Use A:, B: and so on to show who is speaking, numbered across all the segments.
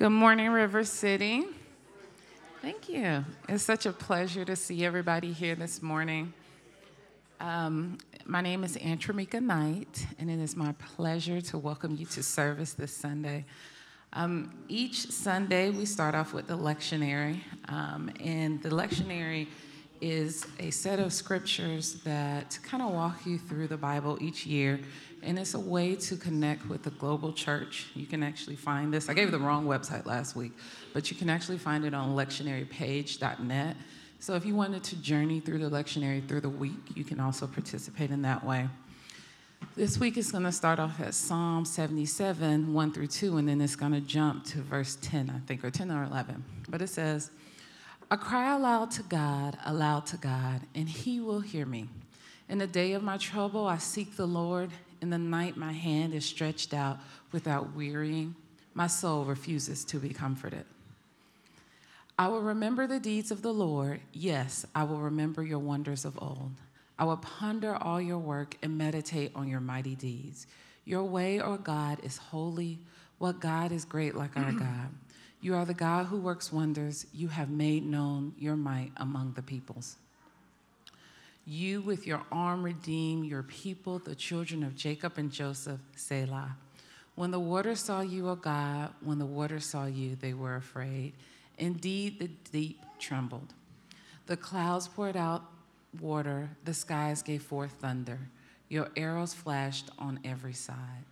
A: Good morning, River City. Thank you. It's such a pleasure to see everybody here this morning. Um, my name is Antramika Knight, and it is my pleasure to welcome you to service this Sunday. Um, each Sunday, we start off with the lectionary, um, and the lectionary is a set of scriptures that kind of walk you through the Bible each year and it's a way to connect with the global church. You can actually find this. I gave the wrong website last week, but you can actually find it on lectionarypage.net. So if you wanted to journey through the lectionary through the week, you can also participate in that way. This week is going to start off at Psalm 77, 1 through 2, and then it's going to jump to verse 10, I think, or 10 or 11. But it says, I cry aloud to God, aloud to God, and he will hear me. In the day of my trouble, I seek the Lord. In the night, my hand is stretched out without wearying. My soul refuses to be comforted. I will remember the deeds of the Lord. Yes, I will remember your wonders of old. I will ponder all your work and meditate on your mighty deeds. Your way, O God, is holy. What God is great like our God? You are the God who works wonders. You have made known your might among the peoples. You with your arm redeem your people, the children of Jacob and Joseph, Selah. When the waters saw you, O God, when the waters saw you, they were afraid. Indeed, the deep trembled. The clouds poured out water, the skies gave forth thunder. Your arrows flashed on every side.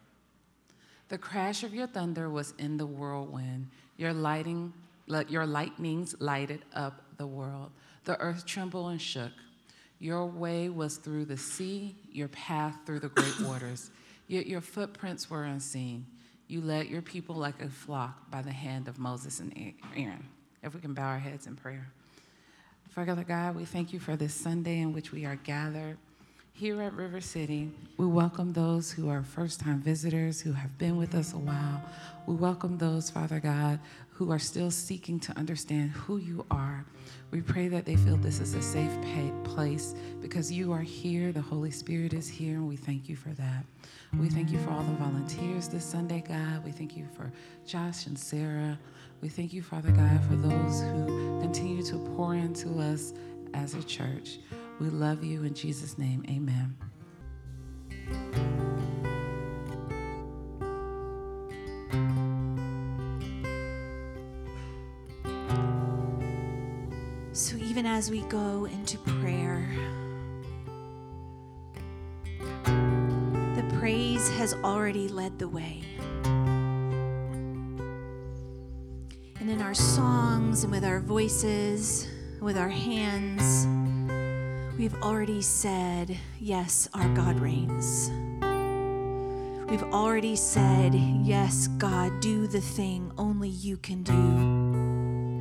A: The crash of your thunder was in the whirlwind. Your, lighting, your lightnings lighted up the world. The earth trembled and shook. Your way was through the sea, your path through the great waters. Yet your footprints were unseen. You led your people like a flock by the hand of Moses and Aaron. If we can bow our heads in prayer. Father God, we thank you for this Sunday in which we are gathered here at River City. We welcome those who are first time visitors who have been with us a while. We welcome those, Father God, who are still seeking to understand who you are. We pray that they feel this is a safe place because you are here, the Holy Spirit is here, and we thank you for that. We thank you for all the volunteers this Sunday, God. We thank you for Josh and Sarah. We thank you, Father God, for those who continue to pour into us as a church. We love you in Jesus' name. Amen.
B: So, even as we go into prayer, the praise has already led the way. And in our songs and with our voices, with our hands, we've already said, Yes, our God reigns. We've already said, Yes, God, do the thing only you can do.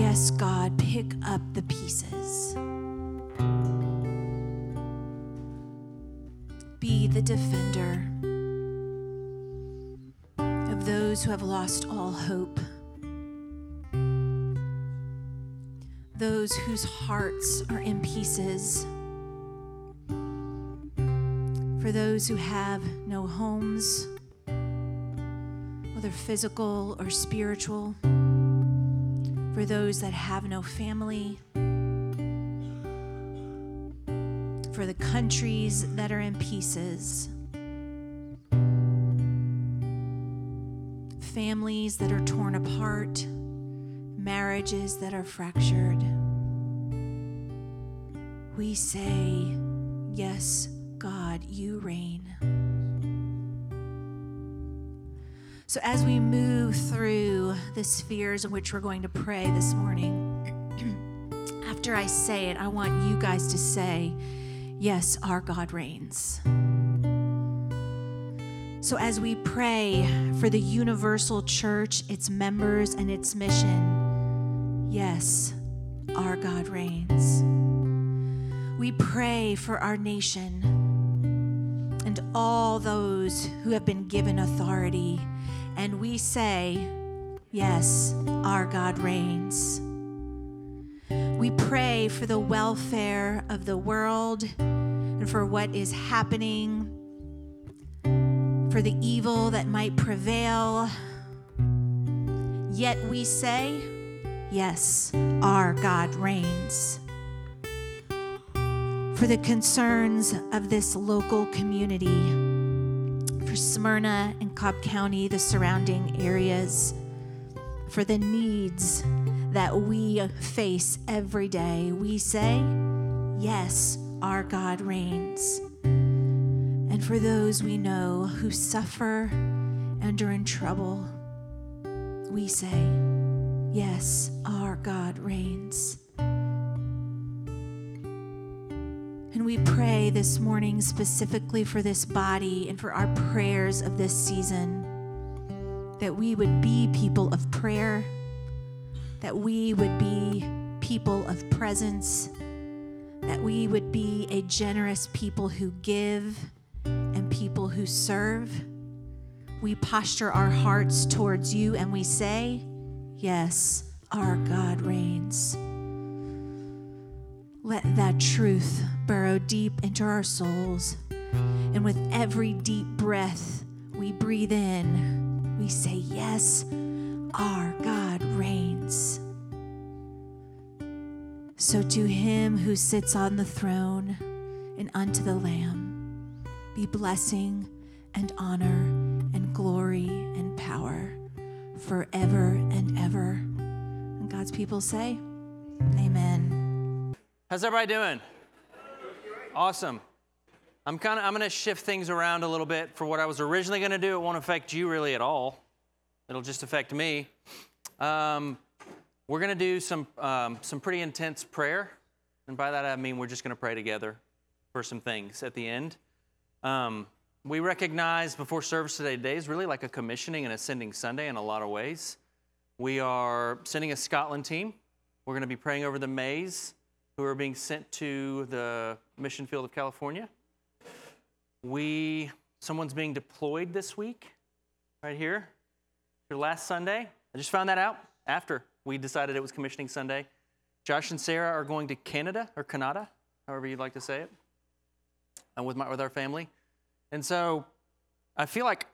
B: Yes, God, pick up the pieces. Be the defender of those who have lost all hope, those whose hearts are in pieces, for those who have no homes, whether physical or spiritual. For those that have no family, for the countries that are in pieces, families that are torn apart, marriages that are fractured. We say, Yes, God, you reign. So, as we move through the spheres in which we're going to pray this morning, after I say it, I want you guys to say, Yes, our God reigns. So, as we pray for the universal church, its members, and its mission, yes, our God reigns. We pray for our nation and all those who have been given authority and we say, Yes, our God reigns. We pray for the welfare of the world and for what is happening, for the evil that might prevail. Yet we say, Yes, our God reigns. For the concerns of this local community, for Smyrna and Cobb County, the surrounding areas, for the needs that we face every day, we say, Yes, our God reigns. And for those we know who suffer and are in trouble, we say, Yes, our God reigns. And we pray this morning specifically for this body and for our prayers of this season that we would be people of prayer, that we would be people of presence, that we would be a generous people who give and people who serve. We posture our hearts towards you and we say, Yes, our God reigns. Let that truth burrow deep into our souls. And with every deep breath we breathe in, we say, Yes, our God reigns. So to him who sits on the throne and unto the Lamb be blessing and honor and glory and power forever and ever. And God's people say, Amen.
C: How's everybody doing? Awesome. I'm kind of I'm going to shift things around a little bit for what I was originally going to do. It won't affect you really at all. It'll just affect me. Um, we're going to do some um, some pretty intense prayer, and by that I mean we're just going to pray together for some things at the end. Um, we recognize before service today, today is really like a commissioning and ascending Sunday in a lot of ways. We are sending a Scotland team. We're going to be praying over the Mays who are being sent to the mission field of California. We, someone's being deployed this week, right here. Your last Sunday. I just found that out after we decided it was commissioning Sunday. Josh and Sarah are going to Canada or Canada, however you'd like to say it, and with my with our family. And so I feel like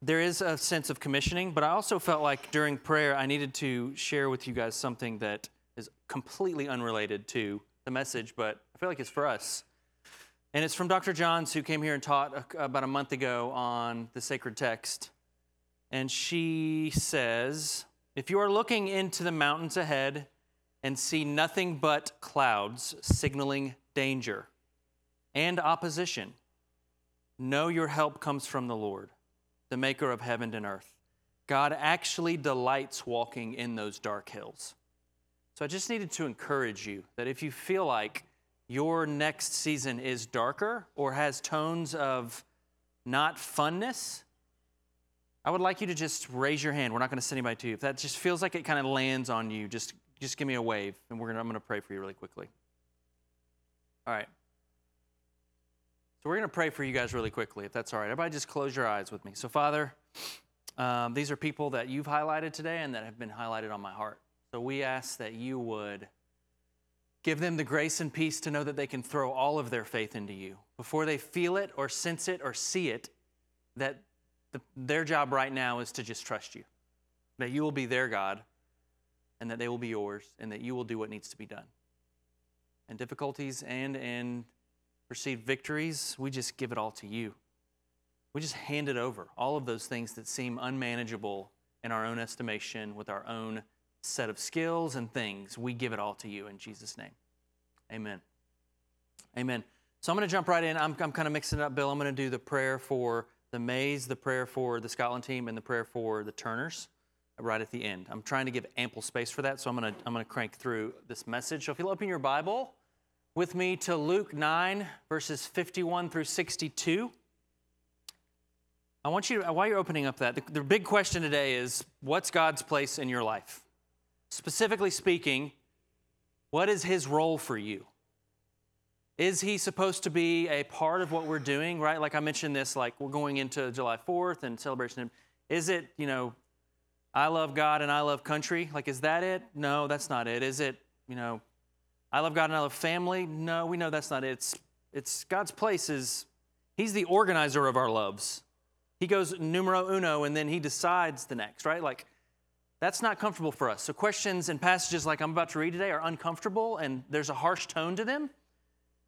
C: there is a sense of commissioning, but I also felt like during prayer I needed to share with you guys something that is completely unrelated to the message, but I feel like it's for us. And it's from Dr. Johns, who came here and taught about a month ago on the sacred text. And she says, If you are looking into the mountains ahead and see nothing but clouds signaling danger and opposition, know your help comes from the Lord, the maker of heaven and earth. God actually delights walking in those dark hills. So I just needed to encourage you that if you feel like your next season is darker or has tones of not funness, I would like you to just raise your hand. We're not going to send anybody to you. If that just feels like it kind of lands on you, just, just give me a wave, and we're gonna, I'm going to pray for you really quickly. All right. So we're going to pray for you guys really quickly, if that's all right. Everybody just close your eyes with me. So, Father, um, these are people that you've highlighted today and that have been highlighted on my heart. So we ask that you would give them the grace and peace to know that they can throw all of their faith into you. Before they feel it or sense it or see it, that the, their job right now is to just trust you. That you will be their God and that they will be yours and that you will do what needs to be done. In difficulties and in perceived victories, we just give it all to you. We just hand it over. All of those things that seem unmanageable in our own estimation with our own set of skills and things, we give it all to you in Jesus' name. Amen. Amen. So I'm going to jump right in. I'm, I'm kind of mixing it up, Bill. I'm going to do the prayer for the Mays, the prayer for the Scotland team, and the prayer for the Turners right at the end. I'm trying to give ample space for that, so I'm going to, I'm going to crank through this message. So if you'll open your Bible with me to Luke 9, verses 51 through 62. I want you, to, while you're opening up that, the, the big question today is what's God's place in your life? Specifically speaking, what is his role for you? Is he supposed to be a part of what we're doing, right? Like I mentioned this, like we're going into July 4th and celebration. Is it, you know, I love God and I love country? Like, is that it? No, that's not it. Is it, you know, I love God and I love family? No, we know that's not it. It's, it's God's place is, He's the organizer of our loves. He goes numero uno and then he decides the next, right? Like, that's not comfortable for us. So, questions and passages like I'm about to read today are uncomfortable and there's a harsh tone to them.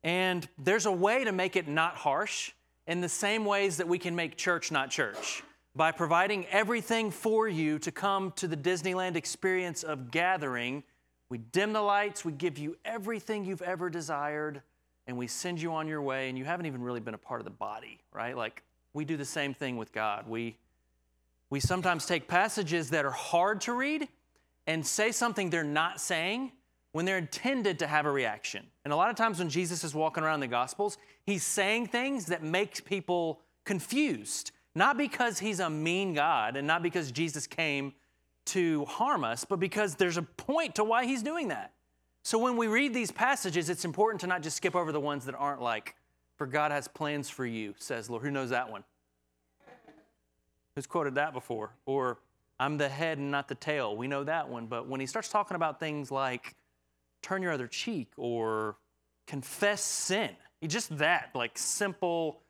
C: And there's a way to make it not harsh in the same ways that we can make church not church by providing everything for you to come to the Disneyland experience of gathering. We dim the lights, we give you everything you've ever desired, and we send you on your way, and you haven't even really been a part of the body, right? Like, we do the same thing with God. We, we sometimes take passages that are hard to read and say something they're not saying when they're intended to have a reaction. And a lot of times when Jesus is walking around the Gospels, he's saying things that make people confused, not because he's a mean God and not because Jesus came to harm us, but because there's a point to why he's doing that. So when we read these passages, it's important to not just skip over the ones that aren't like, for God has plans for you, says Lord. Who knows that one? Who's quoted that before? Or, I'm the head and not the tail. We know that one. But when he starts talking about things like, turn your other cheek or confess sin. Just that, like simple,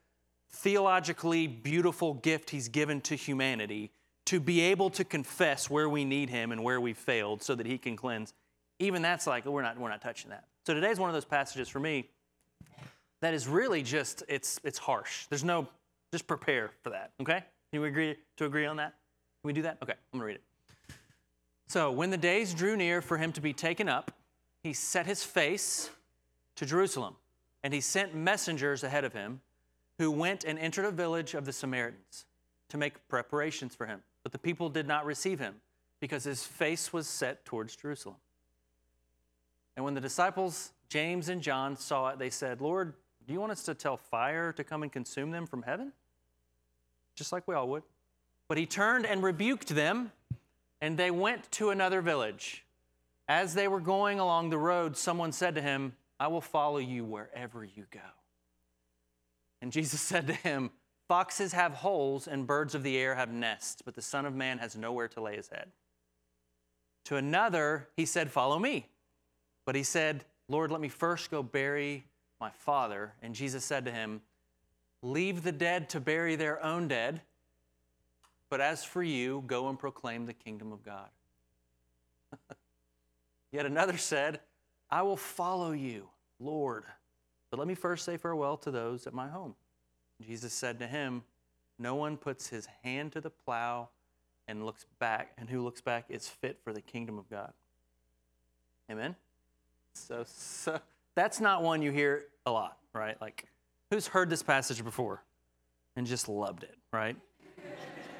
C: theologically beautiful gift he's given to humanity to be able to confess where we need him and where we've failed so that he can cleanse. Even that's like, we're not, we're not touching that. So today's one of those passages for me that is really just, it's, it's harsh. There's no, just prepare for that, okay? Can we agree to agree on that? Can we do that? Okay, I'm gonna read it. So when the days drew near for him to be taken up, he set his face to Jerusalem, and he sent messengers ahead of him who went and entered a village of the Samaritans to make preparations for him. But the people did not receive him because his face was set towards Jerusalem. And when the disciples, James and John, saw it, they said, Lord, do you want us to tell fire to come and consume them from heaven? Just like we all would. But he turned and rebuked them, and they went to another village. As they were going along the road, someone said to him, I will follow you wherever you go. And Jesus said to him, Foxes have holes and birds of the air have nests, but the Son of Man has nowhere to lay his head. To another, he said, Follow me. But he said, Lord, let me first go bury my father. And Jesus said to him, Leave the dead to bury their own dead, but as for you, go and proclaim the kingdom of God. Yet another said, I will follow you, Lord, but let me first say farewell to those at my home. Jesus said to him, No one puts his hand to the plow and looks back, and who looks back is fit for the kingdom of God. Amen? So, so that's not one you hear a lot, right? Like, who's heard this passage before and just loved it, right?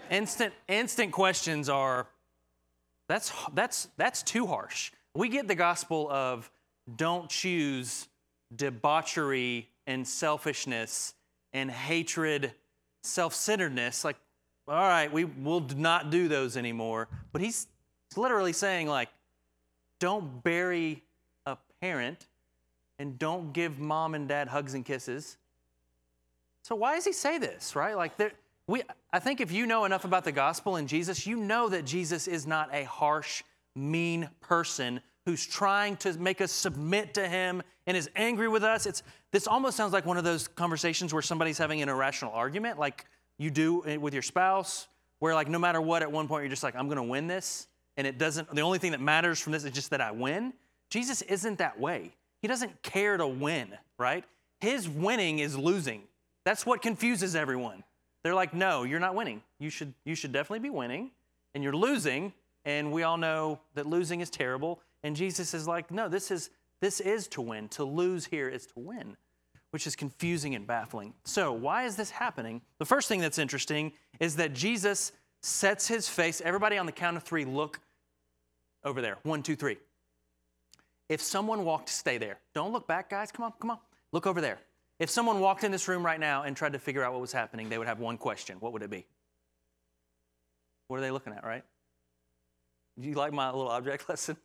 C: instant, instant questions are that's, that's, that's too harsh. We get the gospel of don't choose debauchery and selfishness and hatred, self centeredness. Like, all right, we will not do those anymore. But he's literally saying, like, don't bury a parent and don't give mom and dad hugs and kisses. So why does he say this, right? Like, there, we, I think if you know enough about the gospel and Jesus, you know that Jesus is not a harsh, mean person who's trying to make us submit to him and is angry with us. It's, this almost sounds like one of those conversations where somebody's having an irrational argument, like you do with your spouse, where like no matter what, at one point you're just like, I'm gonna win this. And it doesn't, the only thing that matters from this is just that I win. Jesus isn't that way. He doesn't care to win, right? His winning is losing. That's what confuses everyone. They're like, no, you're not winning. You should, you should definitely be winning, and you're losing, and we all know that losing is terrible. And Jesus is like, no, this is this is to win. To lose here is to win, which is confusing and baffling. So, why is this happening? The first thing that's interesting is that Jesus sets his face. Everybody on the count of three, look over there. One, two, three. If someone walked, stay there. Don't look back, guys. Come on, come on. Look over there. If someone walked in this room right now and tried to figure out what was happening, they would have one question. What would it be? What are they looking at, right? Do you like my little object lesson?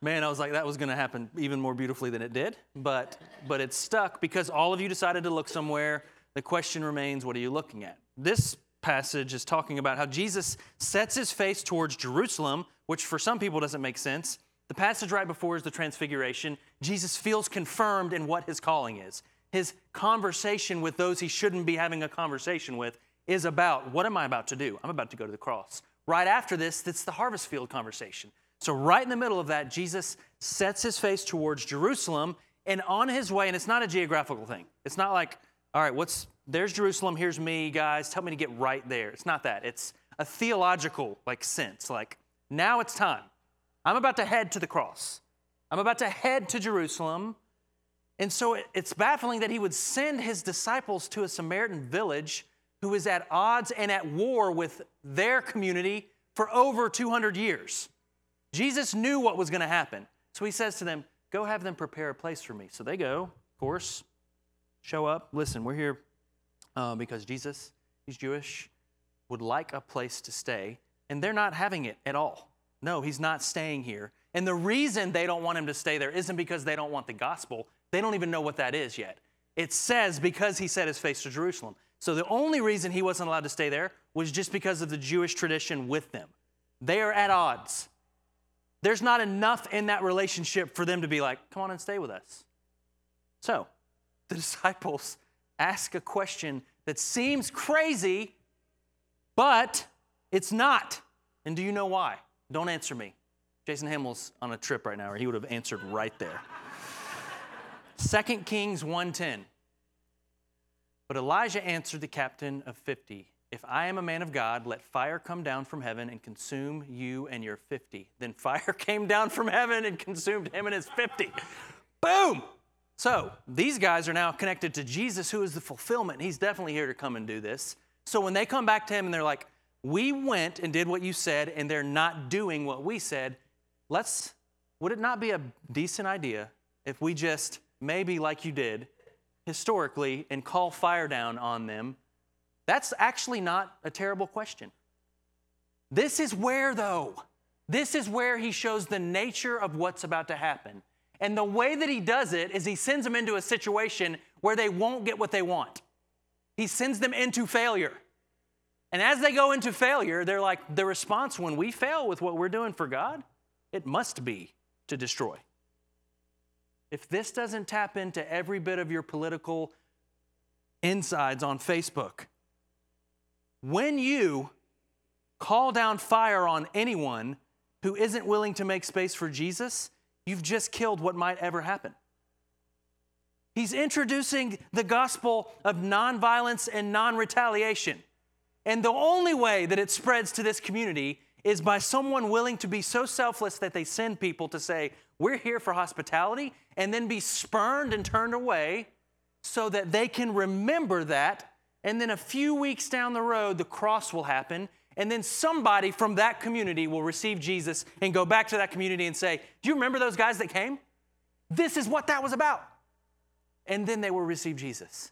C: Man, I was like, that was going to happen even more beautifully than it did. But, but it's stuck because all of you decided to look somewhere. The question remains what are you looking at? This passage is talking about how Jesus sets his face towards Jerusalem, which for some people doesn't make sense. The passage right before is the Transfiguration. Jesus feels confirmed in what his calling is. His conversation with those he shouldn't be having a conversation with is about what am I about to do? I'm about to go to the cross. Right after this, it's the harvest field conversation. So, right in the middle of that, Jesus sets his face towards Jerusalem and on his way, and it's not a geographical thing. It's not like, all right, what's there's Jerusalem, here's me, guys, tell me to get right there. It's not that. It's a theological like sense. Like, now it's time. I'm about to head to the cross. I'm about to head to Jerusalem. And so it's baffling that he would send his disciples to a Samaritan village who is at odds and at war with their community for over 200 years. Jesus knew what was going to happen. So he says to them, Go have them prepare a place for me. So they go, of course, show up. Listen, we're here uh, because Jesus, he's Jewish, would like a place to stay, and they're not having it at all. No, he's not staying here. And the reason they don't want him to stay there isn't because they don't want the gospel. They don't even know what that is yet. It says because he set his face to Jerusalem. So the only reason he wasn't allowed to stay there was just because of the Jewish tradition with them. They are at odds. There's not enough in that relationship for them to be like, come on and stay with us. So the disciples ask a question that seems crazy, but it's not. And do you know why? Don't answer me. Jason Hamill's on a trip right now, or he would have answered right there. 2 Kings 1:10. But Elijah answered the captain of 50, If I am a man of God, let fire come down from heaven and consume you and your 50. Then fire came down from heaven and consumed him and his 50. Boom! So these guys are now connected to Jesus, who is the fulfillment. He's definitely here to come and do this. So when they come back to him and they're like, We went and did what you said, and they're not doing what we said, let's, would it not be a decent idea if we just, maybe like you did, historically and call fire down on them, that's actually not a terrible question. This is where, though, this is where he shows the nature of what's about to happen. And the way that he does it is he sends them into a situation where they won't get what they want. He sends them into failure. And as they go into failure, they're like, the response when we fail with what we're doing for God, it must be to destroy if this doesn't tap into every bit of your political insides on Facebook, when you call down fire on anyone who isn't willing to make space for Jesus, you've just killed what might ever happen. He's introducing the gospel of nonviolence and non retaliation. And the only way that it spreads to this community is by someone willing to be so selfless that they send people to say, We're here for hospitality, and then be spurned and turned away so that they can remember that. And then a few weeks down the road, the cross will happen. And then somebody from that community will receive Jesus and go back to that community and say, Do you remember those guys that came? This is what that was about. And then they will receive Jesus.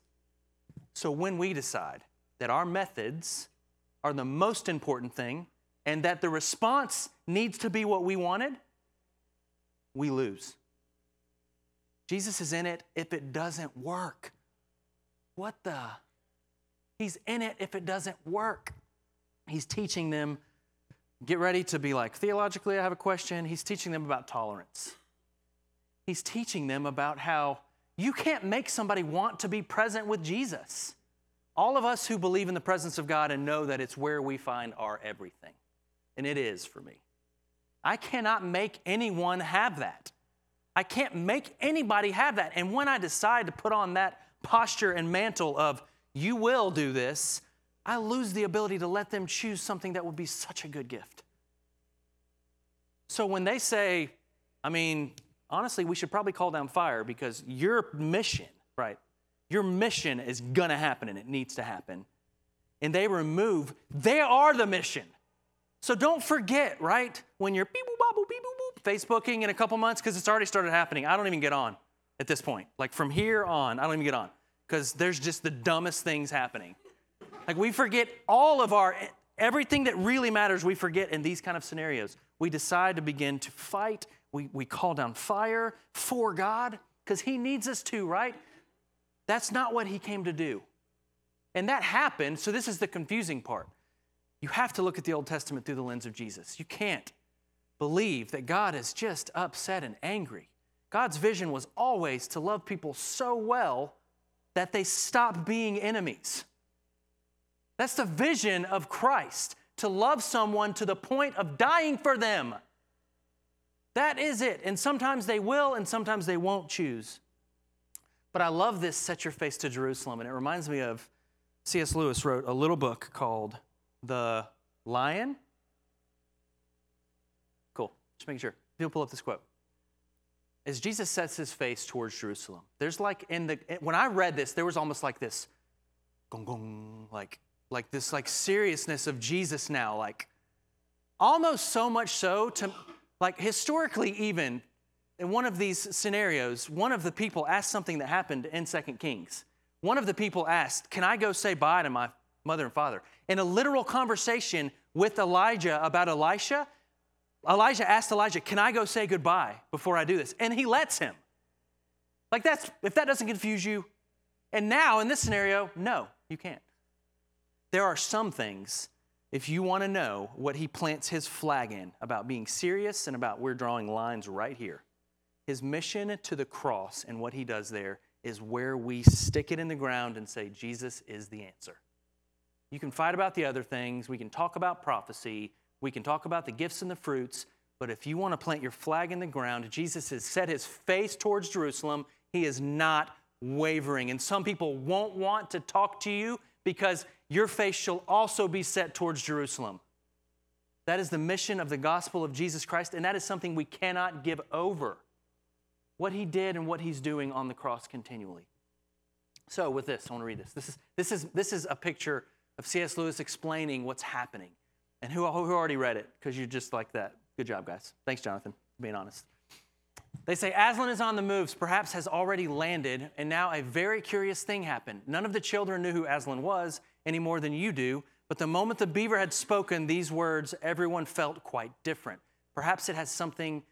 C: So when we decide that our methods are the most important thing, and that the response needs to be what we wanted, we lose. Jesus is in it if it doesn't work. What the? He's in it if it doesn't work. He's teaching them, get ready to be like, theologically, I have a question. He's teaching them about tolerance. He's teaching them about how you can't make somebody want to be present with Jesus. All of us who believe in the presence of God and know that it's where we find our everything and it is for me. I cannot make anyone have that. I can't make anybody have that. And when I decide to put on that posture and mantle of, you will do this, I lose the ability to let them choose something that would be such a good gift. So when they say, I mean, honestly, we should probably call down fire because your mission, right? Your mission is gonna happen and it needs to happen. And they remove, they are the mission. So don't forget, right? When you're beep boop boop beep boop boop Facebooking in a couple months, because it's already started happening. I don't even get on at this point. Like from here on, I don't even get on because there's just the dumbest things happening. Like we forget all of our everything that really matters, we forget in these kind of scenarios. We decide to begin to fight. We, we call down fire for God because He needs us to, right? That's not what He came to do. And that happened, so this is the confusing part. You have to look at the Old Testament through the lens of Jesus. You can't believe that God is just upset and angry. God's vision was always to love people so well that they stop being enemies. That's the vision of Christ to love someone to the point of dying for them. That is it. And sometimes they will, and sometimes they won't choose. But I love this Set Your Face to Jerusalem. And it reminds me of C.S. Lewis wrote a little book called The Lion. Cool. Just making sure. People pull up this quote. As Jesus sets his face towards Jerusalem, there's like in the when I read this, there was almost like this gong gong, like like this like seriousness of Jesus now, like almost so much so to like historically even in one of these scenarios, one of the people asked something that happened in Second Kings. One of the people asked, Can I go say bye to my mother and father? In a literal conversation with Elijah about Elisha, Elijah asked Elijah, Can I go say goodbye before I do this? And he lets him. Like that's if that doesn't confuse you. And now in this scenario, no, you can't. There are some things, if you want to know what he plants his flag in about being serious and about we're drawing lines right here. His mission to the cross and what he does there is where we stick it in the ground and say, Jesus is the answer. You can fight about the other things, we can talk about prophecy, we can talk about the gifts and the fruits, but if you want to plant your flag in the ground, Jesus has set his face towards Jerusalem. He is not wavering. And some people won't want to talk to you because your face shall also be set towards Jerusalem. That is the mission of the gospel of Jesus Christ, and that is something we cannot give over what he did and what he's doing on the cross continually. So, with this, I want to read this. This is, this is, this is a picture of C.S. Lewis explaining what's happening. And who, who already read it? Because you're just like that. Good job, guys. Thanks, Jonathan, for being honest. They say Aslan is on the moves, perhaps has already landed, and now a very curious thing happened. None of the children knew who Aslan was any more than you do, but the moment the beaver had spoken these words, everyone felt quite different. Perhaps it has something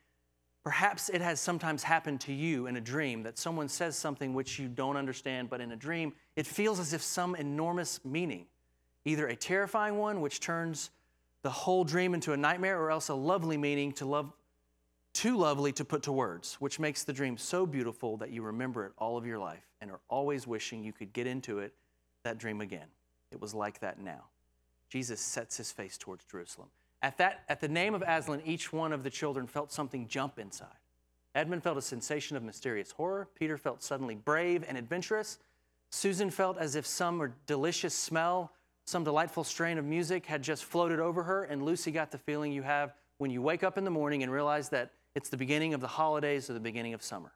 C: Perhaps it has sometimes happened to you in a dream that someone says something which you don't understand, but in a dream, it feels as if some enormous meaning, either a terrifying one, which turns the whole dream into a nightmare, or else a lovely meaning to love, too lovely to put to words, which makes the dream so beautiful that you remember it all of your life and are always wishing you could get into it, that dream again. It was like that now. Jesus sets his face towards Jerusalem. At, that, at the name of Aslan, each one of the children felt something jump inside. Edmund felt a sensation of mysterious horror. Peter felt suddenly brave and adventurous. Susan felt as if some delicious smell, some delightful strain of music had just floated over her. And Lucy got the feeling you have when you wake up in the morning and realize that it's the beginning of the holidays or the beginning of summer.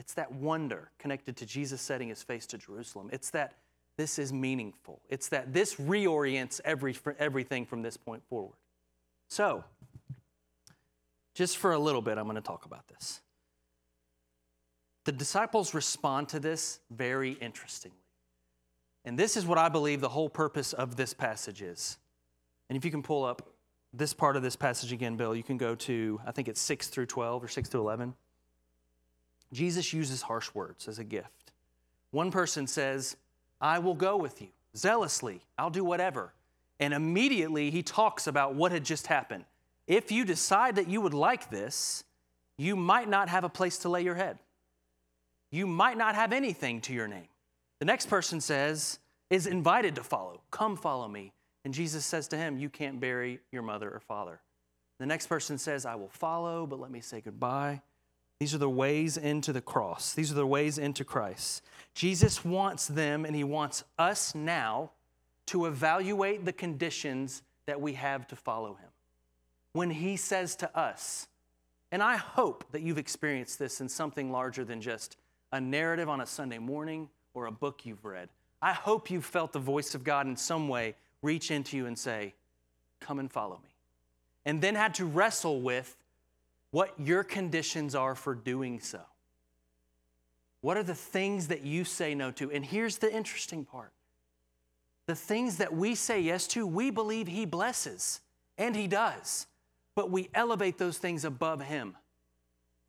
C: It's that wonder connected to Jesus setting his face to Jerusalem. It's that this is meaningful. It's that this reorients every, everything from this point forward. So, just for a little bit, I'm going to talk about this. The disciples respond to this very interestingly. And this is what I believe the whole purpose of this passage is. And if you can pull up this part of this passage again, Bill, you can go to, I think it's 6 through 12 or 6 to 11. Jesus uses harsh words as a gift. One person says, I will go with you zealously, I'll do whatever. And immediately he talks about what had just happened. If you decide that you would like this, you might not have a place to lay your head. You might not have anything to your name. The next person says, is invited to follow. Come follow me. And Jesus says to him, You can't bury your mother or father. The next person says, I will follow, but let me say goodbye. These are the ways into the cross. These are the ways into Christ. Jesus wants them and he wants us now to evaluate the conditions that we have to follow him. When he says to us, and I hope that you've experienced this in something larger than just a narrative on a Sunday morning or a book you've read. I hope you've felt the voice of God in some way reach into you and say, Come and follow me. And then had to wrestle with what your conditions are for doing so. What are the things that you say no to? And here's the interesting part the things that we say yes to, we believe He blesses, and He does. But we elevate those things above Him.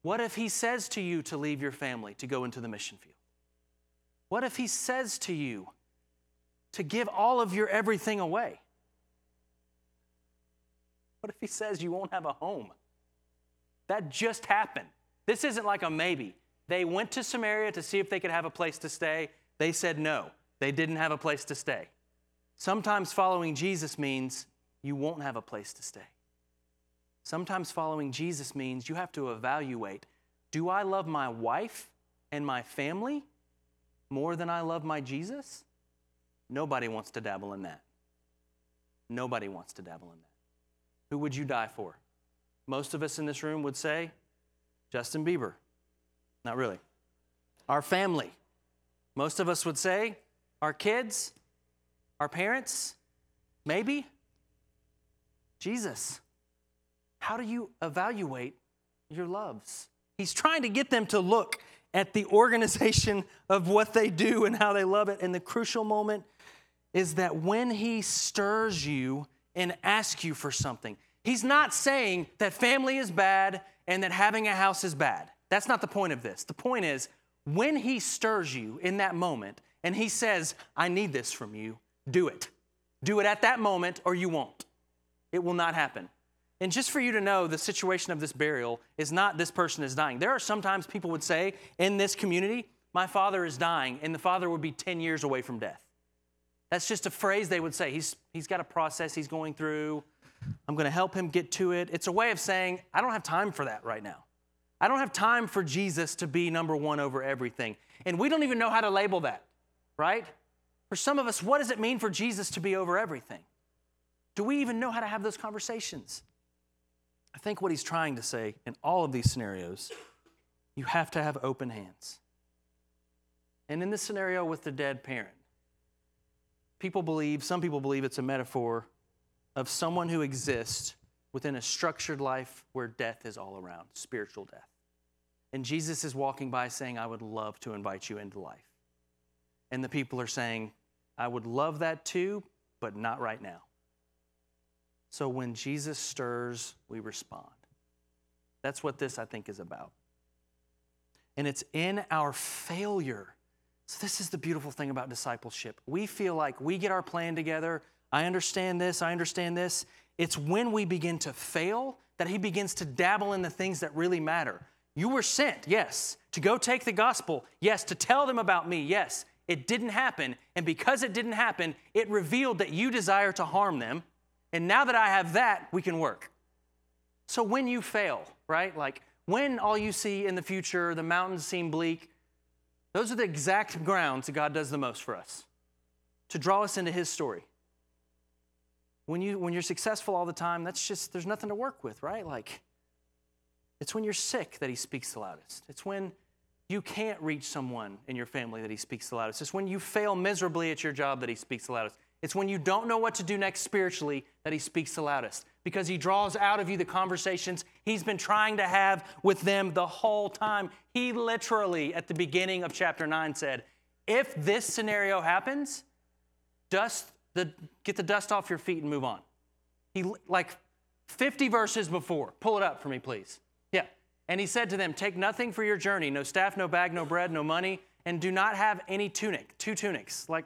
C: What if He says to you to leave your family to go into the mission field? What if He says to you to give all of your everything away? What if He says you won't have a home? That just happened. This isn't like a maybe. They went to Samaria to see if they could have a place to stay. They said no, they didn't have a place to stay. Sometimes following Jesus means you won't have a place to stay. Sometimes following Jesus means you have to evaluate do I love my wife and my family more than I love my Jesus? Nobody wants to dabble in that. Nobody wants to dabble in that. Who would you die for? Most of us in this room would say Justin Bieber. Not really. Our family. Most of us would say our kids, our parents, maybe Jesus. How do you evaluate your loves? He's trying to get them to look at the organization of what they do and how they love it. And the crucial moment is that when he stirs you and asks you for something, he's not saying that family is bad and that having a house is bad. That's not the point of this. The point is when he stirs you in that moment and he says, I need this from you, do it. Do it at that moment or you won't. It will not happen. And just for you to know, the situation of this burial is not this person is dying. There are sometimes people would say in this community, my father is dying, and the father would be 10 years away from death. That's just a phrase they would say. He's, he's got a process he's going through. I'm going to help him get to it. It's a way of saying, I don't have time for that right now. I don't have time for Jesus to be number one over everything. And we don't even know how to label that, right? For some of us, what does it mean for Jesus to be over everything? Do we even know how to have those conversations? I think what he's trying to say in all of these scenarios, you have to have open hands. And in this scenario with the dead parent, people believe, some people believe it's a metaphor of someone who exists within a structured life where death is all around, spiritual death. And Jesus is walking by saying, I would love to invite you into life. And the people are saying, I would love that too, but not right now. So when Jesus stirs, we respond. That's what this, I think, is about. And it's in our failure. So, this is the beautiful thing about discipleship. We feel like we get our plan together. I understand this, I understand this. It's when we begin to fail that He begins to dabble in the things that really matter. You were sent, yes, to go take the gospel, yes, to tell them about me, yes. It didn't happen. And because it didn't happen, it revealed that you desire to harm them and now that I have that, we can work. So when you fail, right? Like when all you see in the future, the mountains seem bleak, those are the exact grounds that God does the most for us to draw us into His story. When, you, when you're successful all the time, that's just, there's nothing to work with, right? Like, it's when you're sick that He speaks the loudest. It's when you can't reach someone in your family that He speaks the loudest. It's when you fail miserably at your job that He speaks the loudest. It's when you don't know what to do next spiritually that he speaks the loudest because he draws out of you the conversations he's been trying to have with them the whole time. He literally, at the beginning of chapter 9, said, If this scenario happens, dust the, get the dust off your feet and move on. He, like 50 verses before, pull it up for me, please. And he said to them, Take nothing for your journey no staff, no bag, no bread, no money, and do not have any tunic, two tunics. Like,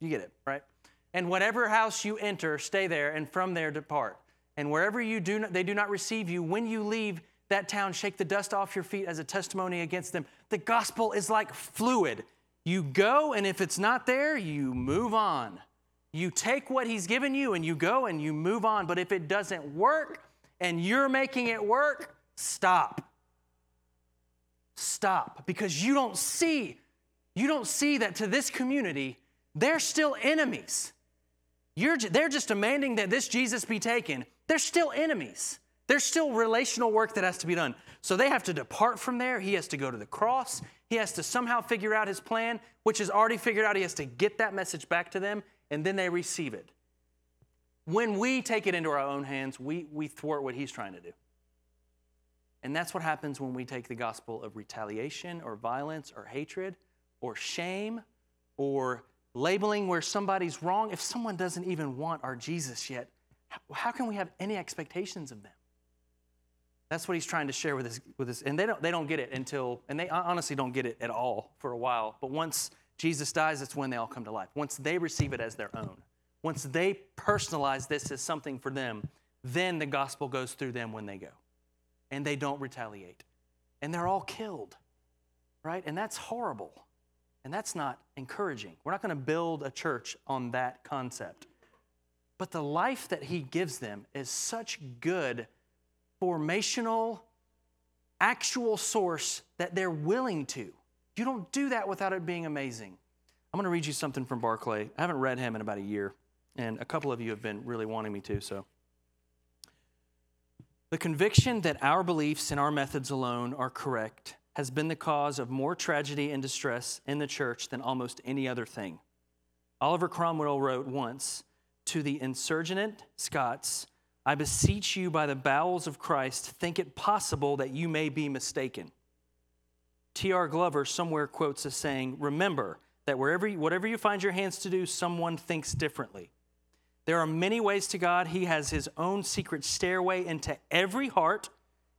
C: you get it, right? And whatever house you enter, stay there, and from there depart. And wherever you do not, they do not receive you, when you leave that town, shake the dust off your feet as a testimony against them. The gospel is like fluid. You go, and if it's not there, you move on. You take what he's given you and you go and you move on. But if it doesn't work and you're making it work, stop. Stop because you don't see you don't see that to this community they're still enemies. You're, they're just demanding that this Jesus be taken. They're still enemies. There's still relational work that has to be done. So they have to depart from there. He has to go to the cross. He has to somehow figure out his plan, which is already figured out. He has to get that message back to them, and then they receive it. When we take it into our own hands, we, we thwart what he's trying to do. And that's what happens when we take the gospel of retaliation or violence or hatred or shame or labeling where somebody's wrong, if someone doesn't even want our Jesus yet, how can we have any expectations of them? That's what he's trying to share with us, with us. And they don't, they don't get it until, and they honestly don't get it at all for a while. But once Jesus dies, that's when they all come to life. Once they receive it as their own, once they personalize this as something for them, then the gospel goes through them when they go. And they don't retaliate. And they're all killed, right? And that's horrible. And that's not encouraging. We're not going to build a church on that concept. But the life that he gives them is such good, formational, actual source that they're willing to. You don't do that without it being amazing. I'm going to read you something from Barclay. I haven't read him in about a year, and a couple of you have been really wanting me to, so. The conviction that our beliefs and our methods alone are correct has been the cause of more tragedy and distress in the church than almost any other thing. Oliver Cromwell wrote once to the insurgent Scots, I beseech you by the bowels of Christ, think it possible that you may be mistaken. T.R. Glover somewhere quotes a saying, Remember that wherever, whatever you find your hands to do, someone thinks differently. There are many ways to God. He has his own secret stairway into every heart.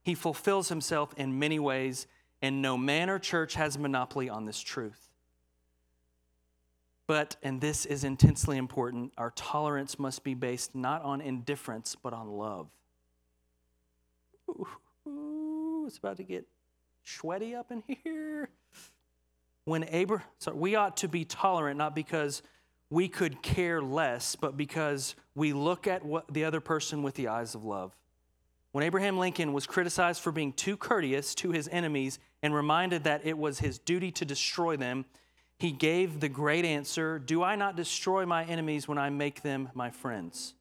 C: He fulfills himself in many ways, and no man or church has monopoly on this truth. But, and this is intensely important, our tolerance must be based not on indifference, but on love. Ooh, it's about to get sweaty up in here. When Abraham, so we ought to be tolerant, not because we could care less, but because we look at what the other person with the eyes of love. When Abraham Lincoln was criticized for being too courteous to his enemies and reminded that it was his duty to destroy them, he gave the great answer Do I not destroy my enemies when I make them my friends?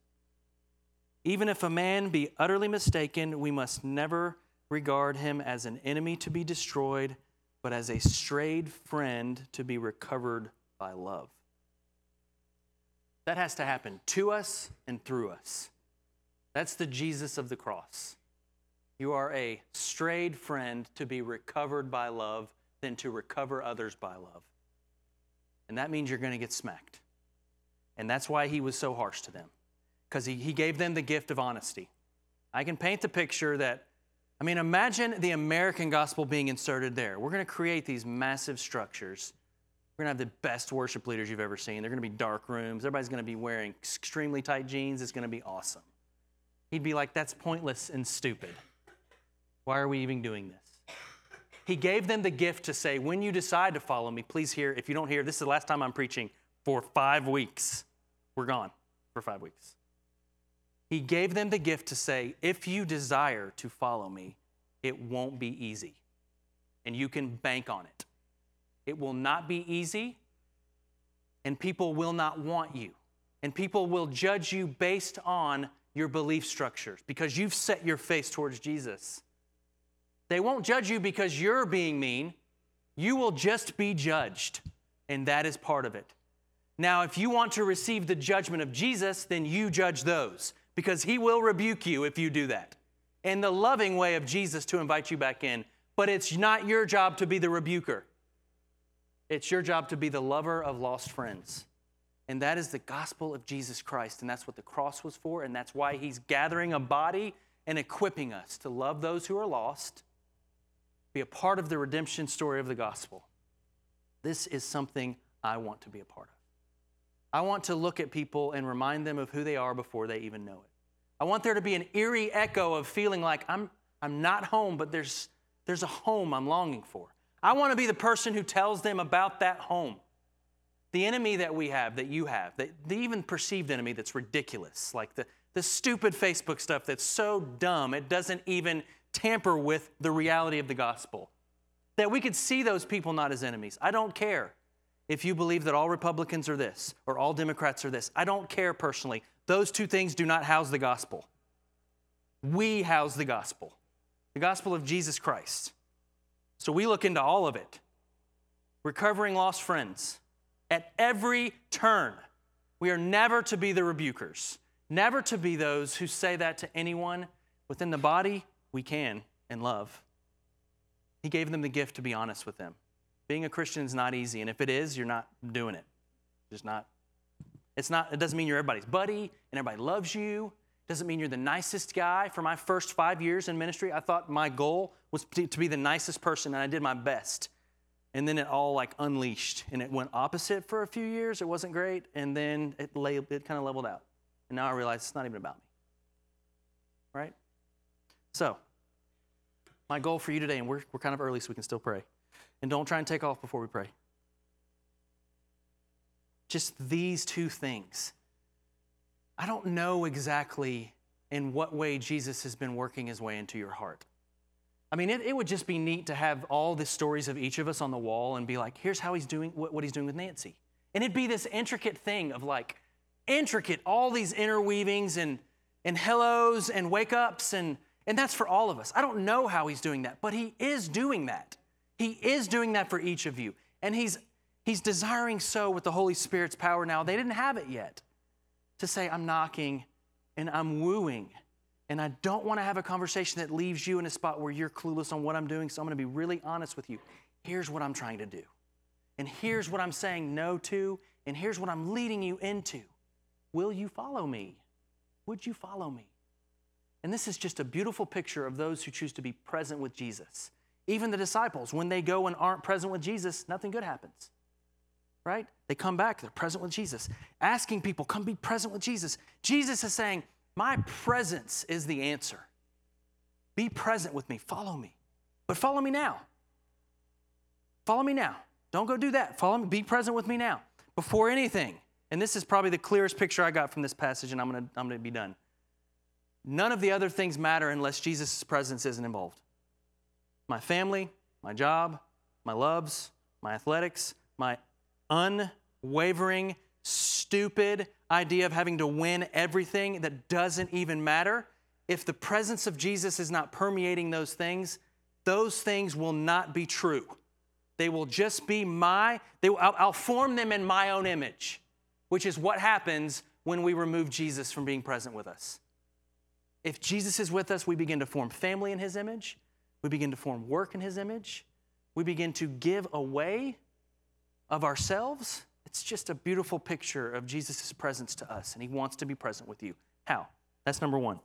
C: Even if a man be utterly mistaken, we must never regard him as an enemy to be destroyed, but as a strayed friend to be recovered by love. That has to happen to us and through us. That's the Jesus of the cross. You are a strayed friend to be recovered by love, then to recover others by love. And that means you're going to get smacked. And that's why he was so harsh to them, because he, he gave them the gift of honesty. I can paint the picture that, I mean, imagine the American gospel being inserted there. We're going to create these massive structures we're going to have the best worship leaders you've ever seen. They're going to be dark rooms. Everybody's going to be wearing extremely tight jeans. It's going to be awesome. He'd be like, that's pointless and stupid. Why are we even doing this? He gave them the gift to say, when you decide to follow me, please hear. If you don't hear, this is the last time I'm preaching for five weeks. We're gone for five weeks. He gave them the gift to say, if you desire to follow me, it won't be easy. And you can bank on it. It will not be easy, and people will not want you. And people will judge you based on your belief structures because you've set your face towards Jesus. They won't judge you because you're being mean. You will just be judged, and that is part of it. Now, if you want to receive the judgment of Jesus, then you judge those because he will rebuke you if you do that. And the loving way of Jesus to invite you back in, but it's not your job to be the rebuker. It's your job to be the lover of lost friends. And that is the gospel of Jesus Christ. And that's what the cross was for. And that's why he's gathering a body and equipping us to love those who are lost, be a part of the redemption story of the gospel. This is something I want to be a part of. I want to look at people and remind them of who they are before they even know it. I want there to be an eerie echo of feeling like I'm, I'm not home, but there's, there's a home I'm longing for. I want to be the person who tells them about that home. The enemy that we have, that you have, the, the even perceived enemy that's ridiculous, like the, the stupid Facebook stuff that's so dumb, it doesn't even tamper with the reality of the gospel. That we could see those people not as enemies. I don't care if you believe that all Republicans are this or all Democrats are this. I don't care personally. Those two things do not house the gospel. We house the gospel, the gospel of Jesus Christ. So we look into all of it. Recovering lost friends. At every turn, we are never to be the rebukers, never to be those who say that to anyone within the body. We can and love. He gave them the gift to be honest with them. Being a Christian is not easy, and if it is, you're not doing it. Just not. It's not. It doesn't mean you're everybody's buddy and everybody loves you. Doesn't mean you're the nicest guy. For my first five years in ministry, I thought my goal was to be the nicest person, and I did my best. And then it all like unleashed, and it went opposite for a few years. It wasn't great, and then it, lay, it kind of leveled out. And now I realize it's not even about me. Right? So, my goal for you today, and we're, we're kind of early, so we can still pray. And don't try and take off before we pray. just these two things. I don't know exactly in what way Jesus has been working his way into your heart. I mean, it, it would just be neat to have all the stories of each of us on the wall and be like, here's how he's doing what, what he's doing with Nancy. And it'd be this intricate thing of like, intricate, all these interweavings and, and hellos and wake ups, and, and that's for all of us. I don't know how he's doing that, but he is doing that. He is doing that for each of you. And he's, he's desiring so with the Holy Spirit's power now. They didn't have it yet to say, I'm knocking and I'm wooing. And I don't want to have a conversation that leaves you in a spot where you're clueless on what I'm doing. So I'm going to be really honest with you. Here's what I'm trying to do. And here's what I'm saying no to. And here's what I'm leading you into. Will you follow me? Would you follow me? And this is just a beautiful picture of those who choose to be present with Jesus. Even the disciples, when they go and aren't present with Jesus, nothing good happens. Right? They come back, they're present with Jesus. Asking people, come be present with Jesus. Jesus is saying, My presence is the answer. Be present with me, follow me. But follow me now. Follow me now. Don't go do that. Follow me, be present with me now. Before anything, and this is probably the clearest picture I got from this passage, and I'm gonna, I'm gonna be done. None of the other things matter unless Jesus' presence isn't involved. My family, my job, my loves, my athletics, my unwavering, stupid idea of having to win everything that doesn't even matter. If the presence of Jesus is not permeating those things, those things will not be true. They will just be my, they, I'll, I'll form them in my own image which is what happens when we remove Jesus from being present with us. If Jesus is with us, we begin to form family in his image, we begin to form work in his image, we begin to give away of ourselves. It's just a beautiful picture of Jesus' presence to us, and he wants to be present with you. How? That's number one.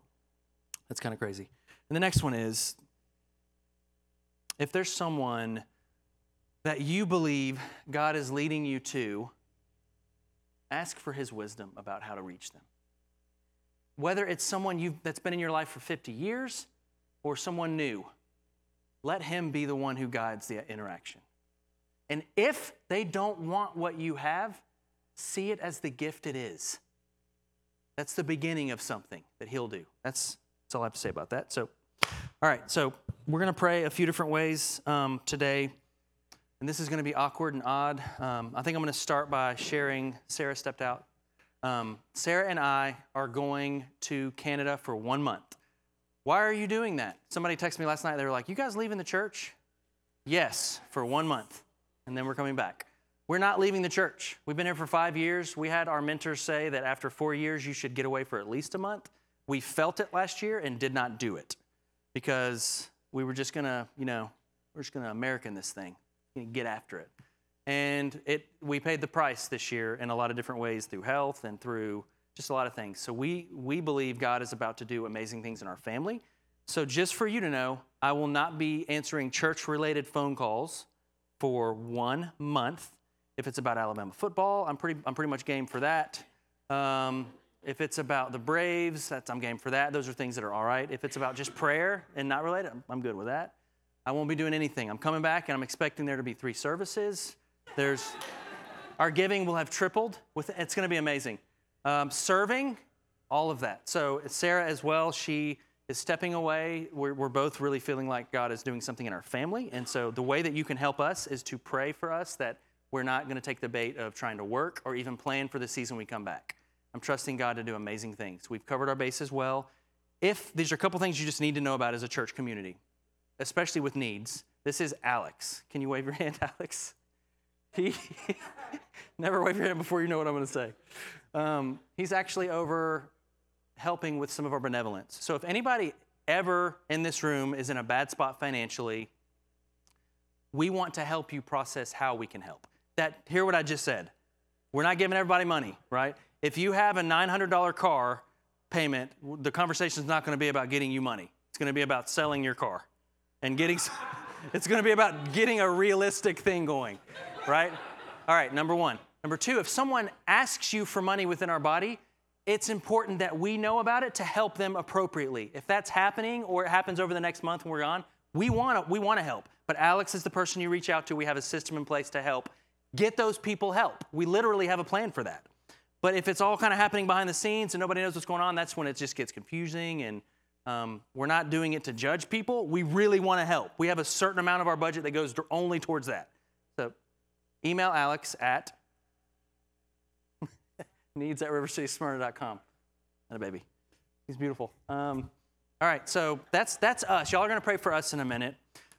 C: That's kind of crazy. And the next one is if there's someone that you believe God is leading you to, Ask for his wisdom about how to reach them. Whether it's someone that's been in your life for 50 years or someone new, let him be the one who guides the interaction. And if they don't want what you have, see it as the gift it is. That's the beginning of something that he'll do. That's, that's all I have to say about that. So, all right, so we're going to pray a few different ways um, today and this is going to be awkward and odd. Um, I think I'm going to start by sharing. Sarah stepped out. Um, Sarah and I are going to Canada for one month. Why are you doing that? Somebody texted me last night. They were like, You guys leaving the church? Yes, for one month. And then we're coming back. We're not leaving the church. We've been here for five years. We had our mentors say that after four years, you should get away for at least a month. We felt it last year and did not do it because we were just to, you know, we're just to American this thing get after it. And it, we paid the price this year in a lot of different ways through health and through just a lot of things. So we, we believe God is about to do amazing things in our family. So just for you to know, I will not be answering church related phone calls for one month. If it's about Alabama football, I'm pretty, I'm pretty much game for that. Um, if it's about the Braves, that's, I'm game for that. Those are things that are all right. If it's about just prayer and not related, I'm, good with that. I won't be doing anything. I'm coming back and I'm expecting there to be three services. There's our giving will have tripled. With it's going to be amazing. Um, serving, all of that. So Sarah as well. She is stepping away. We're, we're both really feeling like God is doing something in our family, and so the way that you can help us is to pray for us that we're not going to take the bait of trying to work or even plan for the season we come back. I'm trusting God to do amazing things. We've covered our bases well. If these are a couple things you just need to know about as a church community especially with needs. This is Alex. Can you wave your hand, Alex? He never wave your hand before you know what I'm going to say. Um, he's actually over helping with some of our benevolence. So if anybody ever in this room is in a bad spot financially, we want to help you process how we can help. That hear what I just said. We're not giving everybody money, right? If you have a $900 car payment, the conversation is not going to be about getting you money. It's going to be about selling your car and getting, it's going to be about getting a realistic thing going, right? All right, number one. Number two, if someone asks you for money within our body, it's important that we know about it to help them appropriately. If that's happening or it happens over the next month when we're gone, we want to we want to help. But Alex is the person you reach out to. We have a system in place to help Get those people help. We literally have a plan for that. But if it's all kind of happening behind the scenes and nobody knows what's going on, that's when it just gets confusing and um, we're not doing it to judge people. We really want to help. We have a certain amount of our budget that goes only towards that. So email Alex at needs at rivercitysmyrna.com. And a baby. He's beautiful. Um, all right, so that's, that's us. Y'all are going to pray for us in a minute.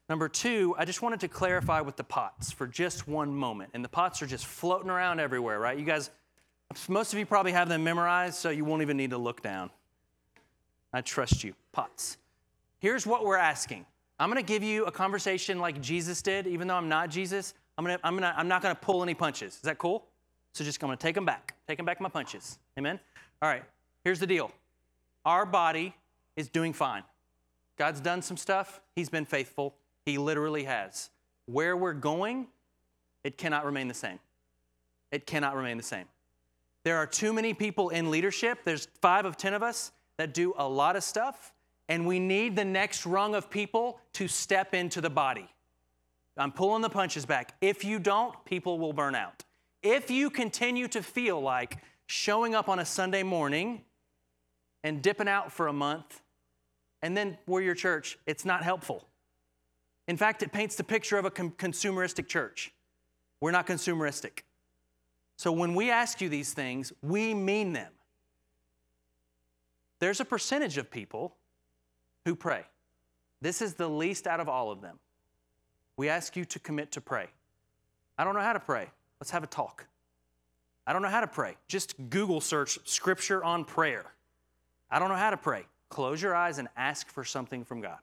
C: Number two, I just wanted to clarify with the pots for just one moment. And the pots are just floating around everywhere, right? You guys, most of you probably have them memorized, so you won't even need to look down. I trust you. Pots. Here's what we're asking. I'm going to give you a conversation like Jesus did, even though I'm not Jesus. I'm, gonna, I'm, gonna, I'm not going to pull any punches. Is that cool? So just I'm going to take them back. Take them back my punches. Amen? All right, here's the deal. Our body is doing fine. God's done some stuff. He's been faithful. He literally has. Where we're going, it cannot remain the same. It cannot remain the same. There are too many people in leadership. There's five of 10 of us that do a lot of stuff, and we need the next rung of people to step into the body. I'm pulling the punches back. If you don't, people will burn out. If you continue to feel like showing up on a Sunday morning and dipping out for a month, and then we're your church, it's not helpful. In fact, it paints the picture of a consumeristic church. We're not consumeristic. So when we ask you these things, we mean them. There's a percentage of people who pray. This is the least out of all of them. We ask you to commit to pray. I don't know how to pray. Let's have a talk. I don't know how to pray. Just Google search scripture on prayer. I don't know how to pray. Close your eyes and ask for something from God.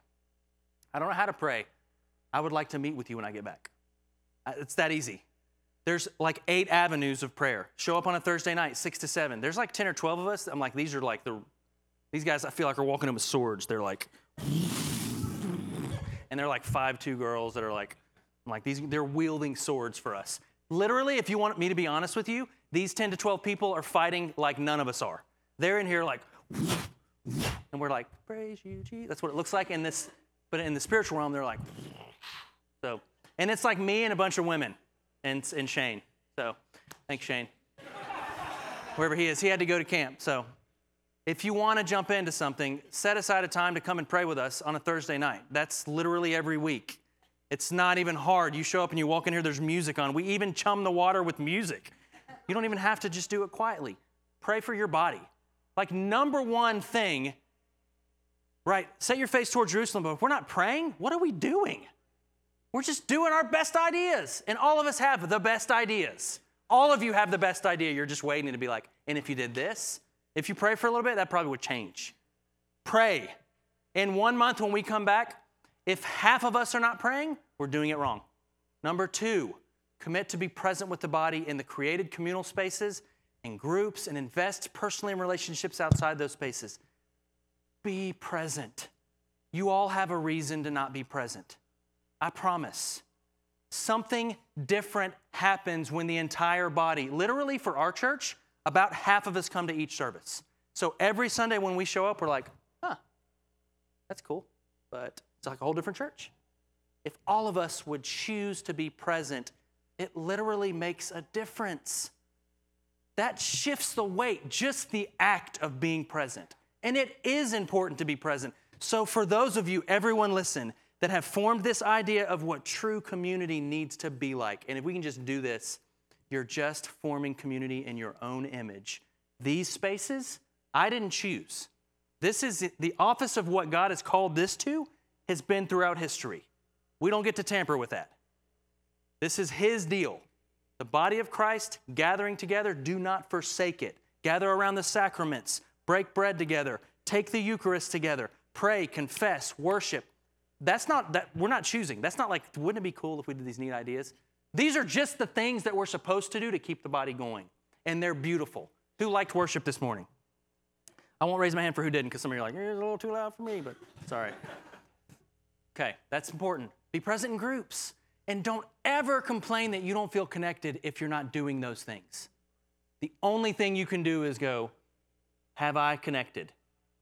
C: I don't know how to pray. I would like to meet with you when I get back. It's that easy. There's like eight avenues of prayer. Show up on a Thursday night, six to seven. There's like 10 or 12 of us. I'm like, these are like the these guys, I feel like, are walking in with swords. They're like, and they're like five two girls that are like, I'm like these. They're wielding swords for us. Literally, if you want me to be honest with you, these 10 to 12 people are fighting like none of us are. They're in here like, and we're like, praise you, Jesus. That's what it looks like in this. But in the spiritual realm, they're like, so, and it's like me and a bunch of women, and and Shane. So, thanks Shane. Wherever he is, he had to go to camp. So if you want to jump into something, set aside a time to come and pray with us on a Thursday night. That's literally every week. It's not even hard. You show up and you walk in here, there's music on. We even chum the water with music. You don't even have to just do it quietly. Pray for your body. Like, number one thing, right? Set your face toward Jerusalem, but if we're not praying, what are we doing? We're just doing our best ideas. And all of us have the best ideas. All of you have the best idea. You're just waiting to be like, and if you did this, if you pray for a little bit, that probably would change. Pray. In one month, when we come back, if half of us are not praying, we're doing it wrong. Number two, commit to be present with the body in the created communal spaces and groups and invest personally in relationships outside those spaces. Be present. You all have a reason to not be present. I promise. Something different happens when the entire body, literally for our church, about half of us come to each service. So every Sunday when we show up, we're like, huh, that's cool, but it's like a whole different church. If all of us would choose to be present, it literally makes a difference. That shifts the weight, just the act of being present. And it is important to be present. So, for those of you, everyone listen, that have formed this idea of what true community needs to be like, and if we can just do this, you're just forming community in your own image. These spaces, I didn't choose. This is the office of what God has called this to, has been throughout history. We don't get to tamper with that. This is His deal. The body of Christ gathering together, do not forsake it. Gather around the sacraments, break bread together, take the Eucharist together, pray, confess, worship. That's not that we're not choosing. That's not like, wouldn't it be cool if we did these neat ideas? These are just the things that we're supposed to do to keep the body going, and they're beautiful. Who liked worship this morning? I won't raise my hand for who didn't because some of you are like, eh, it's a little too loud for me, but it's all right. Okay, that's important. Be present in groups. And don't ever complain that you don't feel connected if you're not doing those things. The only thing you can do is go, Have I connected?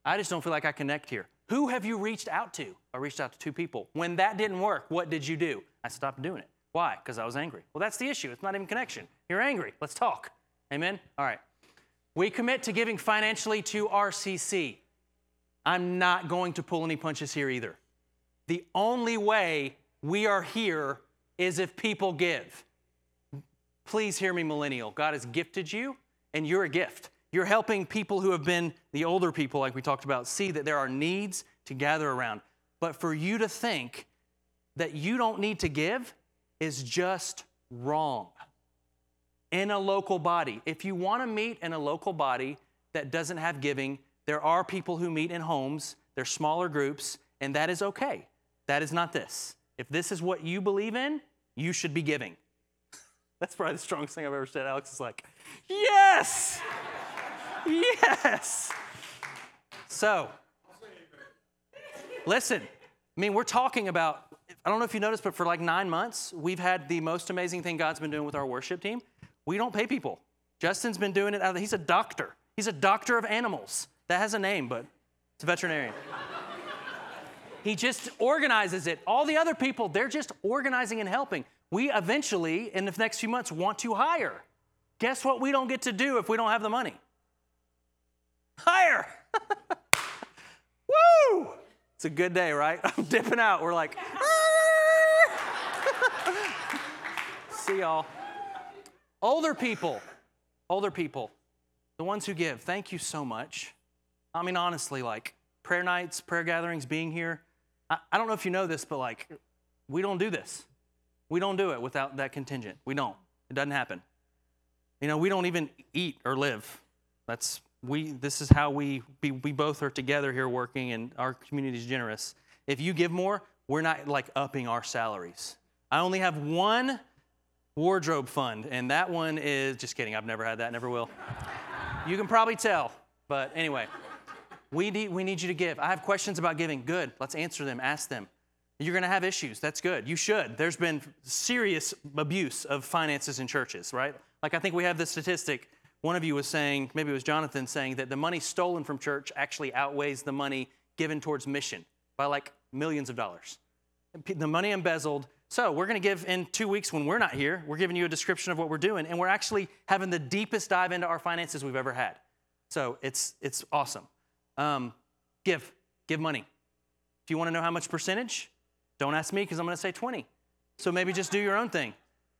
C: I just don't feel like I connect here. Who have you reached out to? I reached out to two people. When that didn't work, what did you do? I stopped doing it. Why? Because I was angry. Well, that's the issue. It's not even connection. You're angry. Let's talk. Amen? All right. We commit to giving financially to RCC. I'm not going to pull any punches here either. The only way we are here is if people give. Please hear me, millennial. God has gifted you, and you're a gift. You're helping people who have been the older people, like we talked about, see that there are needs to gather around. But for you to think that you don't need to give is just wrong. In a local body, if you want to meet in a local body that doesn't have giving, there are people who meet in homes, they're smaller groups, and that is okay. That is not this. If this is what you believe in, you should be giving. That's probably the strongest thing I've ever said. Alex is like, yes, yes. So, listen, I mean, we're talking about, I don't know if you noticed, but for like nine months, we've had the most amazing thing God's been doing with our worship team. We don't pay people. Justin's been doing it, out of, he's a doctor. He's a doctor of animals. That has a name, but it's a veterinarian. He just organizes it. All the other people, they're just organizing and helping. We eventually, in the next few months, want to hire. Guess what we don't get to do if we don't have the money? Hire. Woo! It's a good day, right? I'm dipping out. We're like, ah! see y'all. Older people, older people, the ones who give, thank you so much. I mean, honestly, like prayer nights, prayer gatherings, being here. I, I don't know if you know this, but like, we don't do this. We don't do it without that contingent. We don't. It doesn't happen. You know, we don't even eat or live. That's we this is how we be, we both are together here working and our community is generous. If you give more, we're not like upping our salaries. I only have one wardrobe fund and that one is just kidding. I've never had that, never will. you can probably tell. But anyway, we need, we need you to give. I have questions about giving. Good. Let's answer them. Ask them. You're going to have issues. That's good. You should. There's been serious abuse of finances in churches, right? Like I think we have this statistic. One of you was saying, maybe it was Jonathan saying that the money stolen from church actually outweighs the money given towards mission by like millions of dollars. The money embezzled. So we're going to give in two weeks when we're not here. We're giving you a description of what we're doing, and we're actually having the deepest dive into our finances we've ever had. So it's it's awesome. Um, give, give money. If you want to know how much percentage, don't ask me because I'm going to say 20. So maybe just do your own thing.